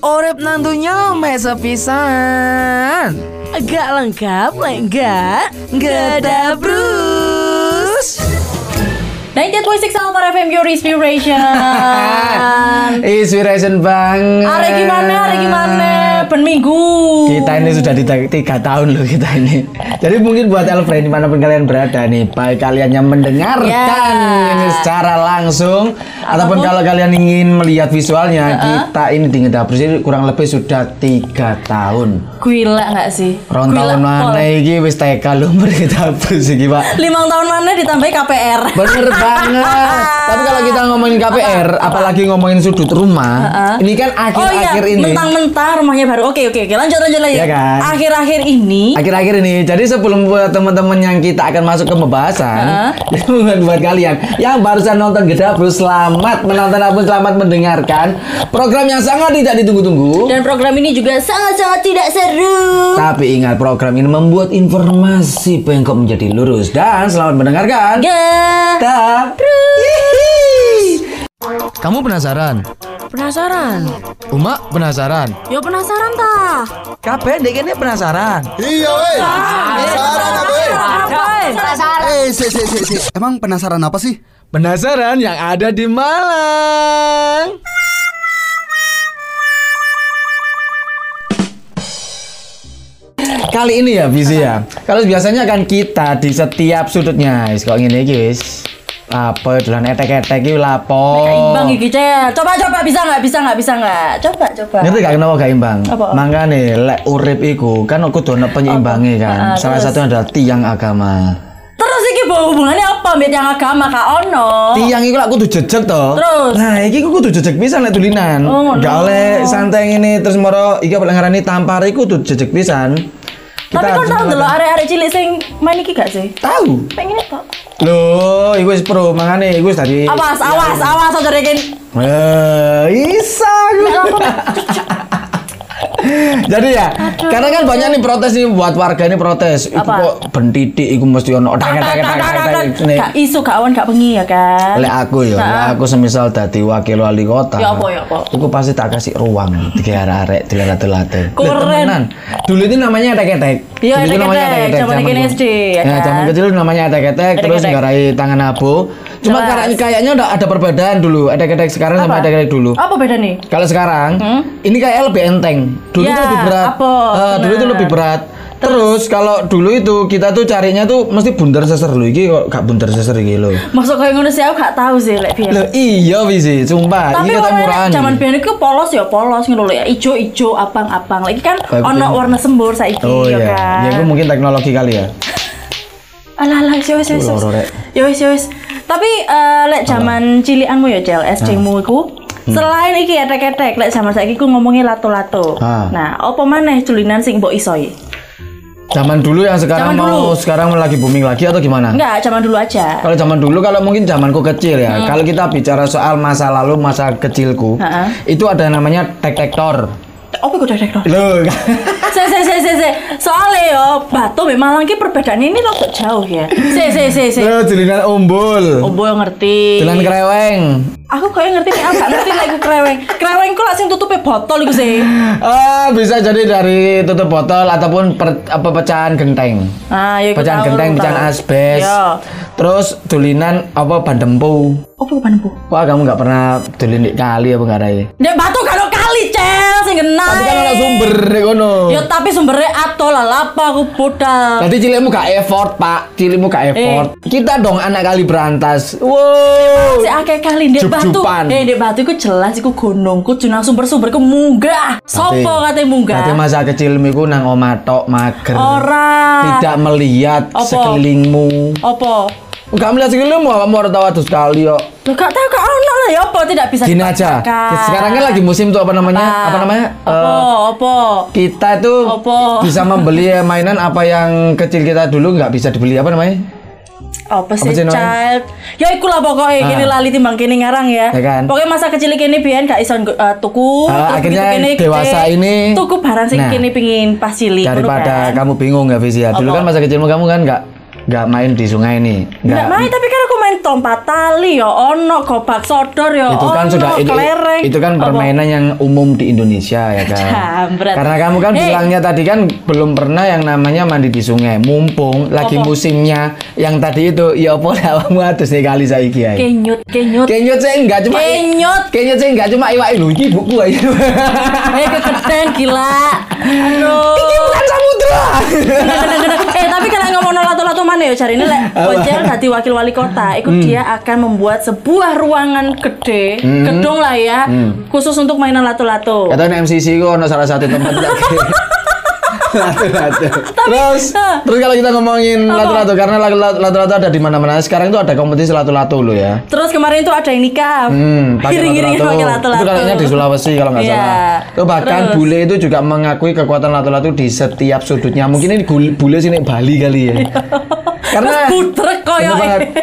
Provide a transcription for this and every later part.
Orep nantunya mes sepisan. Agak lengkap, enggak? Nggak ada Bruce. 98.6 Alpha FM Your Inspiration. Inspiration banget. Hari gimana? Hari gimana? Ben minggu. Kita ini sudah di tiga tahun loh kita ini. Jadi mungkin buat Elfriend di mana pun kalian berada nih, baik kalian yang mendengarkan Ya. ini secara langsung, ataupun Ataupun- kalau kalian ingin melihat visualnya, kita ini di Ngedabrus ini kurang lebih sudah tiga tahun. Gila nggak sih? Rong tahun mana iki wis TK lho Ngedabrus iki, Pak. Limang tahun mana ditambahi KPR? Bener banget. Tapi kalau kita ngomongin KPR, apalagi ngomongin sudut rumah, ini kan akhir-akhir oh iya, ini. mentang-mentang rumahnya baru. Oke, oke, oke. Lanjut, lanjut lagi. Iya kan? Akhir-akhir ini. Akhir-akhir ini, jadi sebelum buat teman-teman yang kita akan masuk ke pembahasan, buat buat kalian yang barusan nonton Gedabrus, selamat menonton ataupun selamat mendengarkan program yang sangat tidak ditunggu-tunggu. Dan program ini juga sangat-sangat tidak seru. Tapi ingat program ini membuat informasi bengkok menjadi lurus dan selamat mendengarkan. Gak. Dah. Kamu penasaran? Penasaran? Uma penasaran? Ya penasaran tah? Kabeh dek ini penasaran. Iya, weh. Penasaran apa, weh? Penasaran. Eh, si, si, si, si. Emang penasaran apa sih? Penasaran yang ada di Malang. Kali ini ya visi ya. Kalau biasanya kan kita di setiap sudutnya, wis kok ngene iki wis. Apa dolan etek-etek iki lapo. Gak imbang iki, Cel. Coba coba bisa nggak? Bisa nggak? Bisa nggak? Coba coba. Ngerti gak kenapa gak imbang? Makanya lek urip iku kan aku dono penyeimbangnya kan. Ah, Salah satunya adalah tiang agama. Terus iki bawa hubungannya apa mbek yang agama Kak Ono? Tiang iku lak kudu jejeg to. Terus? Nah, iki ku kudu jejeg pisan lek tulinan. Oh. Gak oleh santai ngene terus moro iki apa ngarani tampar iku kudu jejeg pisan. Tapi kau tahu dulu arek-arek cilik sing main iki gak sih? Tahu. Pengen itu. Loh, iku wis pro, makane iku wis tadi. Awas, awas, awas aja rekin. Eh, isa aku. Jadi ya, karena kan banyak nih protes nih buat warga ini protes. Iku Apa? kok bentitik iku mesti ono tak tak tak tak. Gak isu gak awan gak bengi ya kan? Lek aku ya, lek aku semisal dadi wakil wali kota. Ya apa, ya apa? Iku pasti tak kasih ruang tiga arek dilatih-latih. Keren. Dulu itu namanya etek-etek. Iya, Dulu itu namanya etek-etek, zaman dulu. SD, ya Ya, kan? zaman kecil namanya etek-etek, terus Etek-etek. nggarai tangan abu. Cuma karena kayaknya udah ada perbedaan dulu, etek-etek sekarang sama Apa? etek-etek dulu. Apa beda nih? Kalau sekarang, ini kayak lebih enteng. Dulu Ya, itu lebih berat. apa? Eh, dulu itu lebih berat. Terus kalau dulu itu kita tuh carinya tuh mesti bundar seser lu iki kok gak bundar seser iki lho. Maksud kayak ngono sih aku gak tahu sih lek biyen. Loh iya wisi, sumpah. Tapi Iki kata murahan. zaman biyen iku polos ya polos ngono lho ya. Ijo-ijo, abang-abang. Lagi kan Kayak ono warna sembur saiki Oh ya iya, kan. ya itu mungkin teknologi kali ya. Alah alah wis wis wis. Wis. Ya wis ya wis. Tapi eh, lek zaman cilikanmu ya Cel, SD-mu iku Hmm. Selain iki etek-etek, lek zaman saiki ku ngomongin lato-lato. Ah. Nah, apa maneh culinan sing mbok isoi? Zaman dulu yang sekarang Zaman mau dulu. sekarang lagi booming lagi atau gimana? Enggak, zaman dulu aja. Kalau zaman dulu kalau mungkin zamanku kecil ya. Hmm. Kalau kita bicara soal masa lalu, masa kecilku, Ha-ha. itu ada namanya detektor. Apa iku detektor? Loh, Se se se se se. Soalnya yo Batu memang Malang ki perbedaannya ini rada jauh ya. Se se se se. loh tulisan umbul. Boy ngerti. Tulisan kreweng. Aku kayak ngerti nih, aku gak ngerti lah iku kreweng. Kreweng ku langsung tutupnya botol iku sih. Ah, bisa jadi dari tutup botol ataupun per- apa pecahan genteng. Ah, ya Pecahan tahu, genteng, pecahan asbes. Yo. Terus tulinan apa bandempu. Apa iku panempu? Wah, kamu nggak pernah tulin di kali apa nggak rai? Dek batu kalau cel sing genah. Tapi kan ada sumber deh kono. Ya tapi sumbernya atol lah lapa aku budal. Berarti cilikmu gak effort, Pak. Cilikmu Eh. gak effort. Kita dong anak kali berantas. Wow. Si akeh kali ndek batu. Eh ndek batu iku jelas iku gunung ku junang sumber-sumber ku munggah. Sopo kate munggah? Berarti masa kecilmu iku nang omah tok mager. Ora. Tidak melihat Apa? sekelilingmu. Apa? Enggak melihat sekelilingmu, kamu harus tahu tuh sekali kok. Lo gak tahu lah ya apa tidak bisa Gini aja. Sekarang kan lagi musim tuh apa namanya? Apa, namanya? Apa? Eh, apa? kita tuh Apa? bisa membeli mainan apa yang kecil kita dulu nggak bisa dibeli apa namanya? Apa sih Apa sih child? Ya iku lah pokoknya Ah. kini lali timbang kini ngarang ya. Ya kan? Pokoknya masa kecil kini biyen gak iso uh, tuku. Ah, akhirnya kini dewasa gede, ini- tuku barang sing Nah, kini pingin pas cilik Daripada kan. kamu bingung nggak Visi ya? Dulu Apa? kan masa kecilmu kamu kan nggak nggak main di sungai nih. Nggak main tapi kan aku main tompat tali ya ono gobak sodor ya itu kan ono, sudah itu, kelereng. itu kan permainan yang umum di Indonesia ya kan. Jambret. Karena kamu kan Hei. bilangnya tadi kan belum pernah yang namanya mandi di sungai. Mumpung lagi musimnya yang tadi itu ya apa awakmu atus nih kali saiki ae. kenyut kenyut Kenyut saya enggak cuma Kenyut. Kenyut saya enggak cuma iwak lho iki buku aja. eh kekedeng gila aduh Iki bukan samudra. eh tapi kalau mana ya cari ini lek Bocel dadi wakil wali kota. Itu Hmm. dia akan membuat sebuah ruangan gede gedung lah ya khusus untuk mainan lato-lato. Kata MCC kok ono salah satu tempat lagi. Lato-lato. Terus, ah. terus kalau kita ngomongin lato-lato karena lato-lato ada di mana-mana. Sekarang tuh ada kompetisi lato-lato lo ya. terus kemarin tuh ada yang nikah Hmm, pakai lato-lato. pakai Itu kayaknya di Sulawesi kalau nggak Iya. salah. Itu bahkan Terus? bule itu juga mengakui kekuatan lato-lato di setiap sudutnya. Mungkin ini bule sini Bali kali ya. Karena budrek koyo.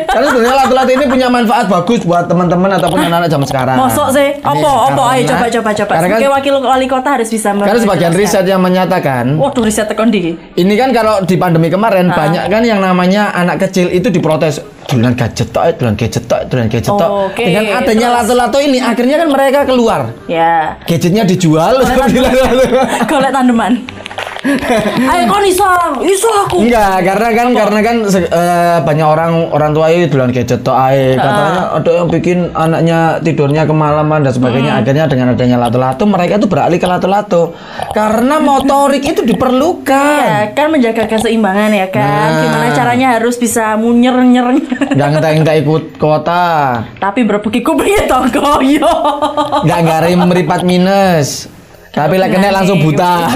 Karena sebenarnya lato-lato ini punya manfaat bagus buat teman-teman ataupun anak-anak zaman sekarang. Mosok sih, apa apa ayo karena- coba coba coba. Karena kan, wakil wali kota harus bisa karena sebagian riset yang menyatakan Waduh riset tekon di. ini kan kalau di pandemi Ah. kemarin banyak kan yang namanya anak kecil itu diprotes duluan gadget tok, duluan gadget tok, duluan gadget tok. Oh, oke. Dengan adanya lato-lato ini akhirnya kan mereka keluar. Ya. Gadgetnya dijual Golek tandeman. Ayo kon iso, iso aku. Enggak, karena kan karena kan eh, banyak orang orang tua itu duluan gadget tok ae. Katanya ada yang bikin anaknya tidurnya kemalaman dan sebagainya. Akhirnya dengan adanya lato-lato mereka itu beralih ke lato-lato. Karena motorik itu diperlukan. Ya, kan menjaga keseimbangan ya kan. Nah. Gimana caranya harus bisa munyer nyer. Enggak ngentek-ngentek ikut kota. Tapi berbagi kuping ya tonggo yo. Enggak ngarim meripat minus. Tapi lek kena langsung buta.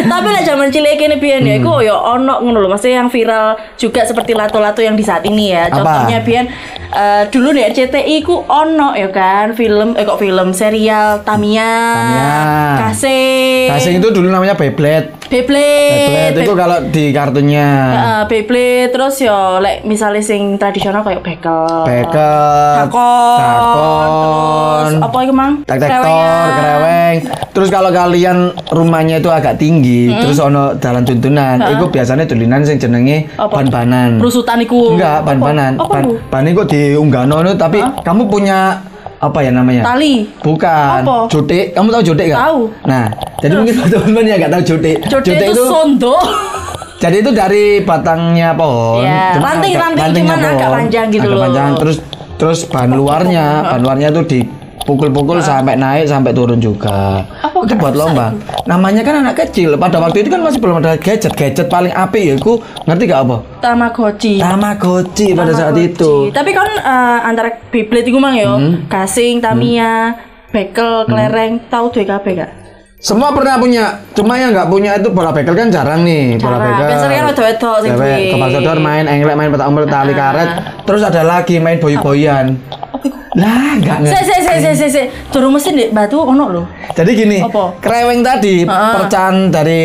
Tapi lah zaman cilik ini biyen Hmm. ya iku ya ono ngono lho, maksudnya yang viral juga seperti lato-lato yang di saat ini ya. Contohnya biyen eh, dulu di RCTI ku ono ya kan film eh kok film serial Tamiya, Tamiya. Kasih, Kasing itu dulu namanya Beyblade. Beyblade, Beyblade itu kalau di kartunya. Heeh, Beyblade terus yo lek misalnya sing tradisional kayak bekel. Beket, Dakon, dakon, terus apa itu mang? Kerewengan. kereweng. Terus kalau kalian rumahnya itu agak tinggi, terus ono jalan tuntunan, itu biasanya tulinan sing jenenge ban-banan. Perusutan iku. Enggak, ban-banan. Ban, ban itu diunggahno no, tapi kamu punya apa ya namanya? Tali. Bukan. Apa? Jotik. Kamu tahu jotik nggak? Tahu. Nah, jadi mungkin teman-teman yang nggak tahu jotik. Jodoh itu sondo. Jadi itu dari batangnya pohon. Ya, cuma ranting- agak- ranting rantingnya cuman agak panjang gitu agak loh. panjang. Terus terus bahan luarnya, bahan luarnya itu dipukul-pukul sampai naik sampai turun juga. Apa itu buat lomba. Namanya kan anak kecil. Pada waktu itu kan masih belum ada gadget. Gadget paling apik ya aku ngerti gak apa? Tamagotchi. Tamagotchi pada saat itu. Hmm. Tapi kan eh, antara Beyblade iku mang yo, gasing, Tamiya, bekel, kelereng, tahu duwe kabeh gak? Semua pernah punya, cuma yang nggak punya itu bola bekel kan jarang nih, bola Jarang. bekel. Biasanya kan sing Cewek, duwe. Kepala sodor main englek, main petak umpet, tali karet. Terus ada lagi main boy-boyan. Lah, nggak Se se se se se se. Durung mesin di batu ono lho. Jadi gini, Apa? kreweng tadi Ha-ha. percan dari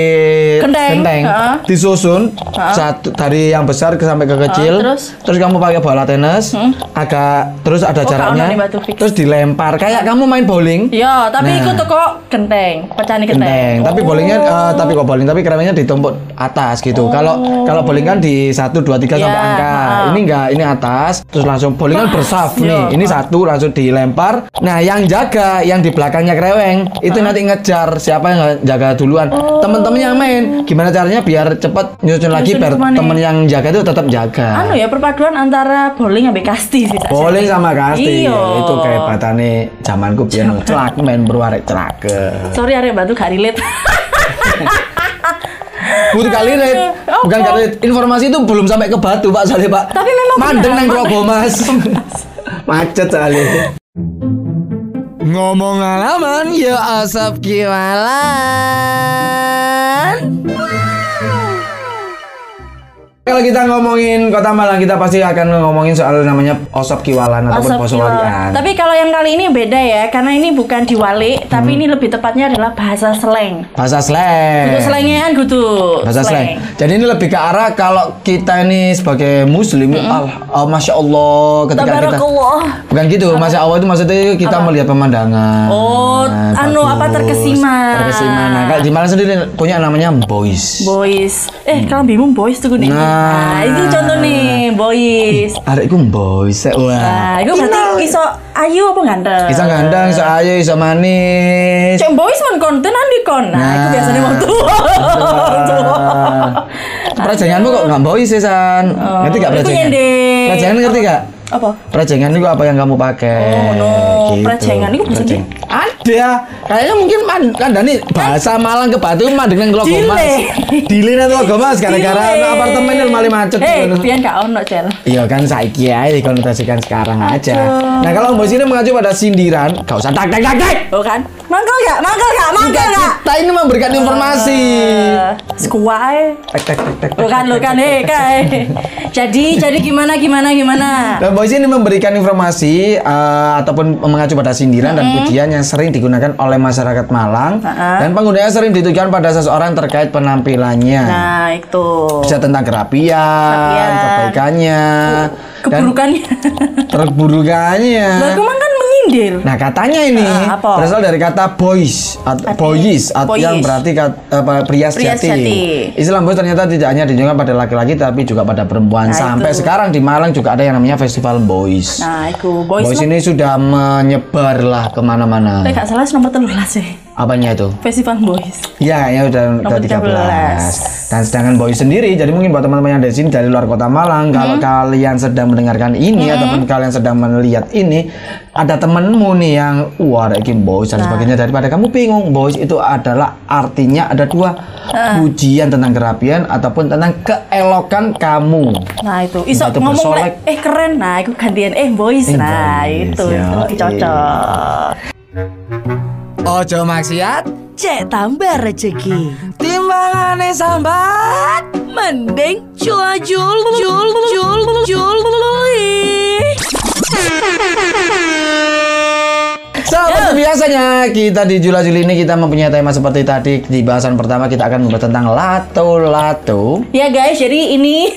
Genteng. Ha-ha. disusun satu dari yang besar ke sampai ke kecil. terus? kamu pakai bola tenis, agak terus ada Oh, jaraknya. batu fix. Terus dilempar kayak kamu main bowling. Ya, tapi Nah. iku teko genteng, pecane Genteng, genteng. tapi bowlingnya eh, tapi kok bowling tapi krewengnya ditumpuk atas gitu. Kalau kalau bowling kan di satu dua tiga sampai Oh. Ya, angka. ha. Ini enggak, ini atas terus langsung bowling kan bersaf ya, nih. Ini satu langsung dilempar. Nah, yang jaga yang di belakangnya kreweng itu nanti ngejar siapa yang jaga duluan. Temen-temen yang main gimana caranya biar cepet nyusun lagi biar temen yang jaga itu tetap jaga. Anu ya perpaduan antara bowling ambek kasti sih. Bowling sama kasti Iya. itu kehebatannya zamanku biar celak main berwarek celaka. Sorry arek batu gak relate. Butuh kali red. Apa? Bukan kali red. Informasi itu belum sampai ke Batu, Pak, soalnya, Pak. Tapi memang mandeng nang Mas. Macet soalnya. Ngomong alaman, ya asap kiwalan. Kalau kita ngomongin Kota Malang, kita pasti akan ngomongin soal namanya Osop Kiwalan ataupun Osop Poso Kiwal. Walian. Tapi kalau yang kali ini beda ya, karena ini bukan diwali, tapi Hmm. ini lebih tepatnya adalah bahasa slang. Bahasa slang. Untuk slangnya kan gitu. Bahasa slang. Jadi ini lebih ke arah kalau kita ini sebagai muslim, al- oh, masya Allah ketika kita Tabarakallah. bukan gitu, masya Allah itu maksudnya kita melihat pemandangan. Oh, anu, apa, terkesima. Terkesima. Nah, kalau di Malang sendiri punya namanya boys. Boys. Eh, kalau bingung boys tuh nih. Hmm. Nah. Nah, itu contoh nih, boys. Adikku boys. Wah. Nah, itu berarti iso ayu apa ganteng? Bisa gandeng, iso ayu, iso manis. Cek boys mon konten andi kon. Nah, itu Nah. biasanya mau tua. Tua. Perajanganmu kok nggak boys sih, San? ngerti gak nyendek. Perajangan ngerti gak? Apa? Perajangan itu apa yang kamu pakai? Oh, no. Perajangan itu bisa Perajang- Ada. Kayaknya mungkin man, kan Dani bahasa Malang ke Batu mandek nang Telaga Dile. Mas. Dile nang Telaga Mas gara-gara apartemen itu malah macet. Eh, pian gak ono, Cel. Iya kan saiki aja dikonotasikan sekarang aja. Nah kalau Mbak sini mengacu pada sindiran, gak usah tak tak tak tak. Oh kan? Mangkel gak? Mangkel gak? Mangkel Enggak, gak? kita ini memberikan informasi. Eh, Sekuai. Tak tak tak tak. Lo kan, lo kan, hei, kai. Jadi, jadi gimana, gimana, gimana? Nah, Boys ini memberikan informasi eh, ataupun mengacu pada sindiran dan pujian yang sering digunakan oleh masyarakat Malang Mm-hmm. dan penggunanya sering ditujukan pada seseorang terkait penampilannya. Nah, itu. Bisa tentang kerapian, Kerapian. kebaikannya, dan Keburukannya. terburukannya. Lah, menyindir. Nah katanya ini Ah, apa? berasal dari kata boys atau boys atau yang berarti kat- apa, pria sejati. Istilah boys ternyata tidak hanya ditujukan pada laki-laki tapi juga pada perempuan. Nah, Sampai itu. sekarang di Malang juga ada yang namanya festival boys. Nah, itu boys. Boys ini sudah menyebar lah ke mana-mana. Tapi gak salah nomor telulas sih. Apanya itu? Festival boys. Ya, kayaknya udah, udah Nomor 13. Dan sedangkan boys sendiri, jadi mungkin buat teman-teman yang dari sini dari luar kota Malang, kalau kalian sedang mendengarkan ini ataupun kalian sedang melihat ini, ada temenmu nih yang wah ini boys dan sebagainya daripada kamu bingung, boys itu adalah artinya ada dua pujian tentang kerapian ataupun tentang keelokan kamu. Nah, itu. Iso Entah itu ngomong bersolek. lek, eh keren. Nah, itu gantian eh boys. Eh, Nah, boys, itu. ya, Itu lebih cocok. Ojo maksiat, Cek tambah rezeki. timbangane sambat, mending cua jul jul jul jul Seperti biasanya kita di Jula Juli ini kita mempunyai tema seperti tadi di bahasan pertama kita akan membahas tentang lato-lato. Ya guys, jadi ini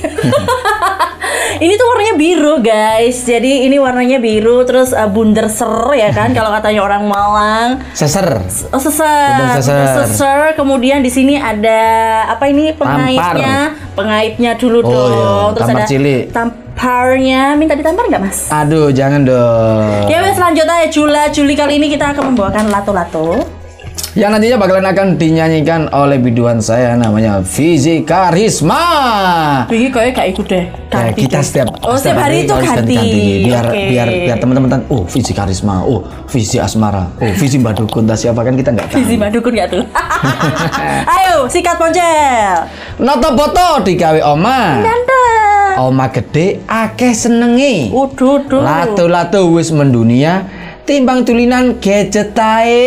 ini tuh warnanya biru guys. Jadi ini warnanya biru terus uh, bunder ser ya kan kalau katanya orang Malang. Seser. Oh, seser. Seser. Seser. Kemudian di sini ada apa ini pengaitnya? Pengaitnya dulu Oh, dong. iya. Terus Tampar ada cilik. Tamparnya. Minta ditampar nggak mas? Aduh, jangan dong. Ya wes lanjut aja Jula Juli kali ini kita akan membawakan lato-lato. Yang nantinya bakalan akan dinyanyikan oleh biduan saya namanya Fizi Karisma. Begini kayak gak ikut deh. Ya, Ganti kita setiap Oh setiap hari itu harus ganti. biar Oke. biar biar teman-teman tahu, oh Fizi Karisma, oh Fizi Asmara, oh Fizi Mbak Dukun, siapa kan kita nggak tahu. Visi Mbak Dukun gak tuh? Ayo sikat poncel. Noto foto digawe oma. Ganteng. Oma gede akeh senengi. Uduh, uduh. Lato-lato wis mendunia timbang tulinan gadget tae.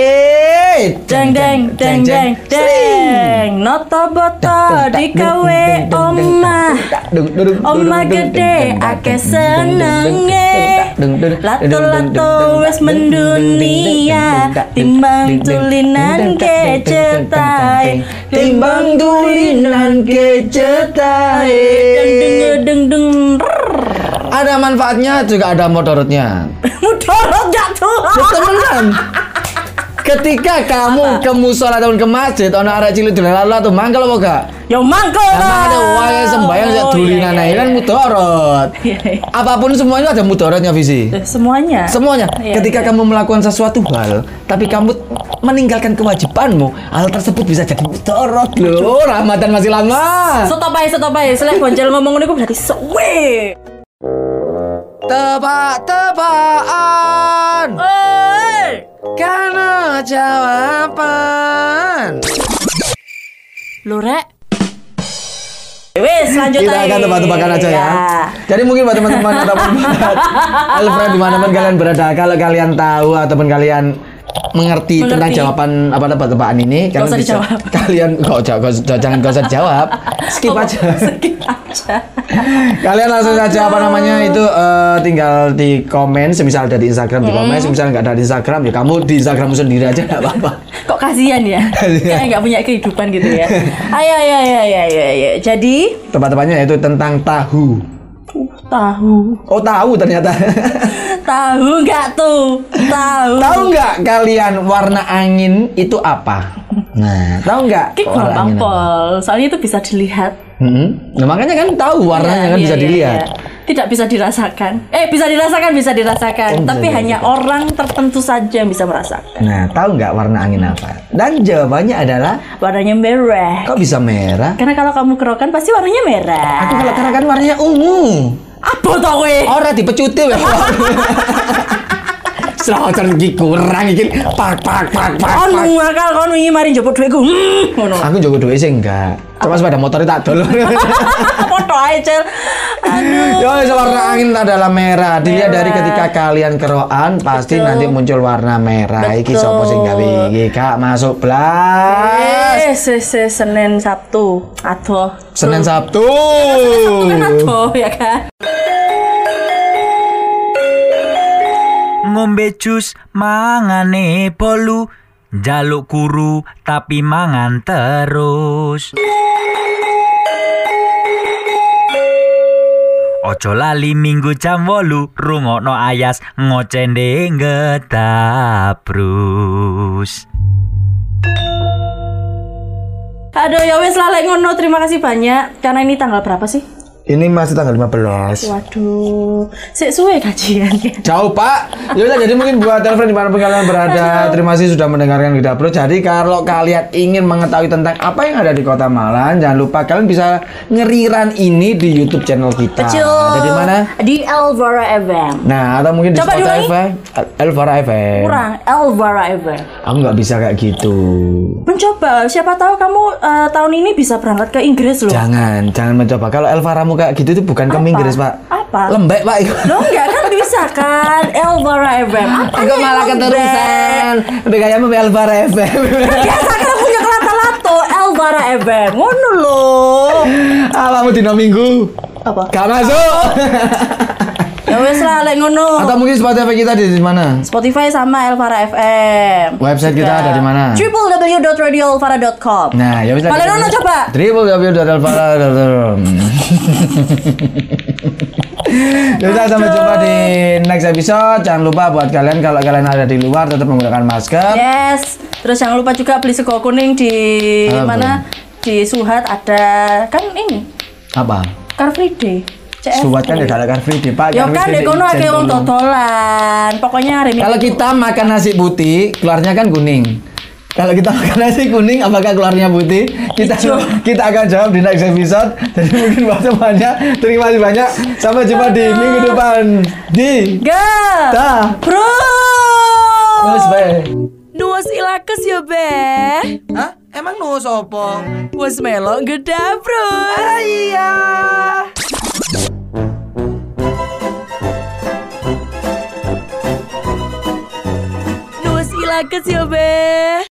Deng deng deng deng deng. Noto boto digawe omah. Omah gede akeh senenge. Lato-lato wis mendunia timbang tulinan gadget tae. Timbang tulinan gadget tae. Deng deng deng deng. Ada manfaatnya juga ada motorotnya. Mudorot gak tuh? Ya temenan. Ketika kamu ke musola ataupun ke masjid, ono arek cilik dolan lalu tuh mangkel apa gak? Ya mangkel Emang ada wae sembayang sak Oh, dulinan iya, ae iya, kan iya. Iya, iya. Apa pun semua itu ada mudorotnya visi. Semuanya. Semuanya. Iya, Ketika iya. kamu melakukan sesuatu hal, tapi kamu meninggalkan kewajibanmu, hal tersebut bisa jadi mudorot loh. Ramadan masih lama. Stop aja, stop aja. Selain boncel ngomong ini berarti sewe. Tebak-tebakan Oi. karena jawaban. Lu rek. Wes lanjut Kita akan tebak-tebakan aja ya. Jadi mungkin buat teman-teman ataupun buat Alfred di mana pun kalian berada, kalau kalian tahu ataupun kalian mengerti, tentang Mengerti. jawaban apa tebak-tebakan ini Gak usah bisa- dijawab. kalian kok jangan jangan gak usah dijawab skip aja Skip aja. kalian langsung saja apa namanya itu eh, tinggal di komen semisal ada di Instagram di komen semisal nggak ada di Instagram ya kamu di Instagrammu sendiri aja nggak apa-apa Kok kasihan ya? Kayak nggak punya kehidupan gitu ya. Ayo, ayo, ayo, ayo, ayo, ayo. Jadi, tempat-tempatnya itu tentang tahu uh, tahu. oh tahu ternyata Tahu nggak tuh? Tahu. tahu nggak kalian warna angin itu apa nah tahu nggak Kayak gampang pol. Soalnya itu bisa dilihat. Mm-mm. Nah, makanya kan tahu warnanya Iya, kan iya, bisa iya, dilihat iya. Tidak bisa dirasakan. Eh, bisa dirasakan, bisa dirasakan. Oh, bisa Tapi hanya orang tertentu saja yang bisa merasakan. Nah, tahu nggak warna angin apa? Dan jawabannya adalah, Warnanya merah. kok bisa merah? Karena kalau kamu kerokan pasti warnanya merah. Aku kalau karena kan warnanya ungu. Apa tau we? Ora dipecuti weh. Selawatan iki kurang iki pak pak pak pak. pak. Anu akal kono iki mari njupuk dhuwitku. Hmm, Ngono. Aku jogo duit sih enggak. Cuma sepeda motor tak dol. Foto aja, Cel. Aduh. Yo, warna angin adalah merah. Dilihat Merah. dari ketika kalian kerokan pasti Betul. nanti muncul warna merah. Iki Betul. sapa sing gawe iki? Kak masuk blas. Eh, se, se, Senin Sabtu. Aduh. Senin Sabtu. Kan aduh ya kan. Ngombe jus mangane bolu jaluk kuru tapi mangan terus Ojo lali minggu jam wolu rungokno ayas ngocende ngetabrus Aduh ya wes lah lek ngono. Terima kasih banyak. Karena ini tanggal berapa sih? Ini masih tanggal 15. Waduh. Sik suwe kajian ya. Jauh Pak. Ya jadi mungkin buat telepon di mana pun kalian berada. Terima kasih sudah mendengarkan kita Bro. Jadi kalau kalian ingin mengetahui tentang apa yang ada di Kota Malang, jangan lupa kalian bisa ngeriran ini di YouTube channel kita. Kecil. Ada di mana? Di Elvara FM. Nah, atau mungkin di Coba. Spotify, Elvara FM. Kurang Elvara FM. Aku nggak bisa kayak gitu. Mencoba, siapa tahu kamu eh, tahun ini bisa berangkat ke Inggris loh. Jangan, jangan mencoba. Kalau Elvaramu kayak gitu itu bukan Apa? Inggris, Pak. Apa? Lembek, Pak. Lo enggak kan bisa kan Elvara FM. Apa Aku malah keterusan. Udah kayak mau Elvara FM. Biasa kan punya kelata-lato Elvara FM. Ngono loh. Apa mau dino minggu? Apa? Gak masuk. Ya wes lah lek ngono. Atau mungkin Spotify kita di mana? Spotify sama Elvara FM. Website kita ada di mana? www.radioelvara.com. Nah, ya bisa. Kalian ono coba. www.alvara.com Ya udah sampai jumpa di next episode. Jangan lupa buat kalian kalau kalian ada di luar tetap menggunakan masker. Yes. Terus jangan lupa juga beli sego kuning di Apa mana? Di Suhat ada kan ini Apa? Car Free Day. CFD. Suat kan ya gak ada car free day, Pak. Ya kan di kono akeh wong dodolan. Pokoknya hari ini Kalau kita makan nasi putih, keluarnya kan kuning. Kalau kita makan nasi kuning, apakah keluarnya putih? Kita kita akan jawab di next episode. Jadi mungkin buat semuanya, terima kasih banyak. Sampai jumpa di minggu depan di Ga. Dah. Bro. Terus baik. Nuwas ilakes ya be Hah? Emang nu sopo? Wes melok gedabro Iya. Ya be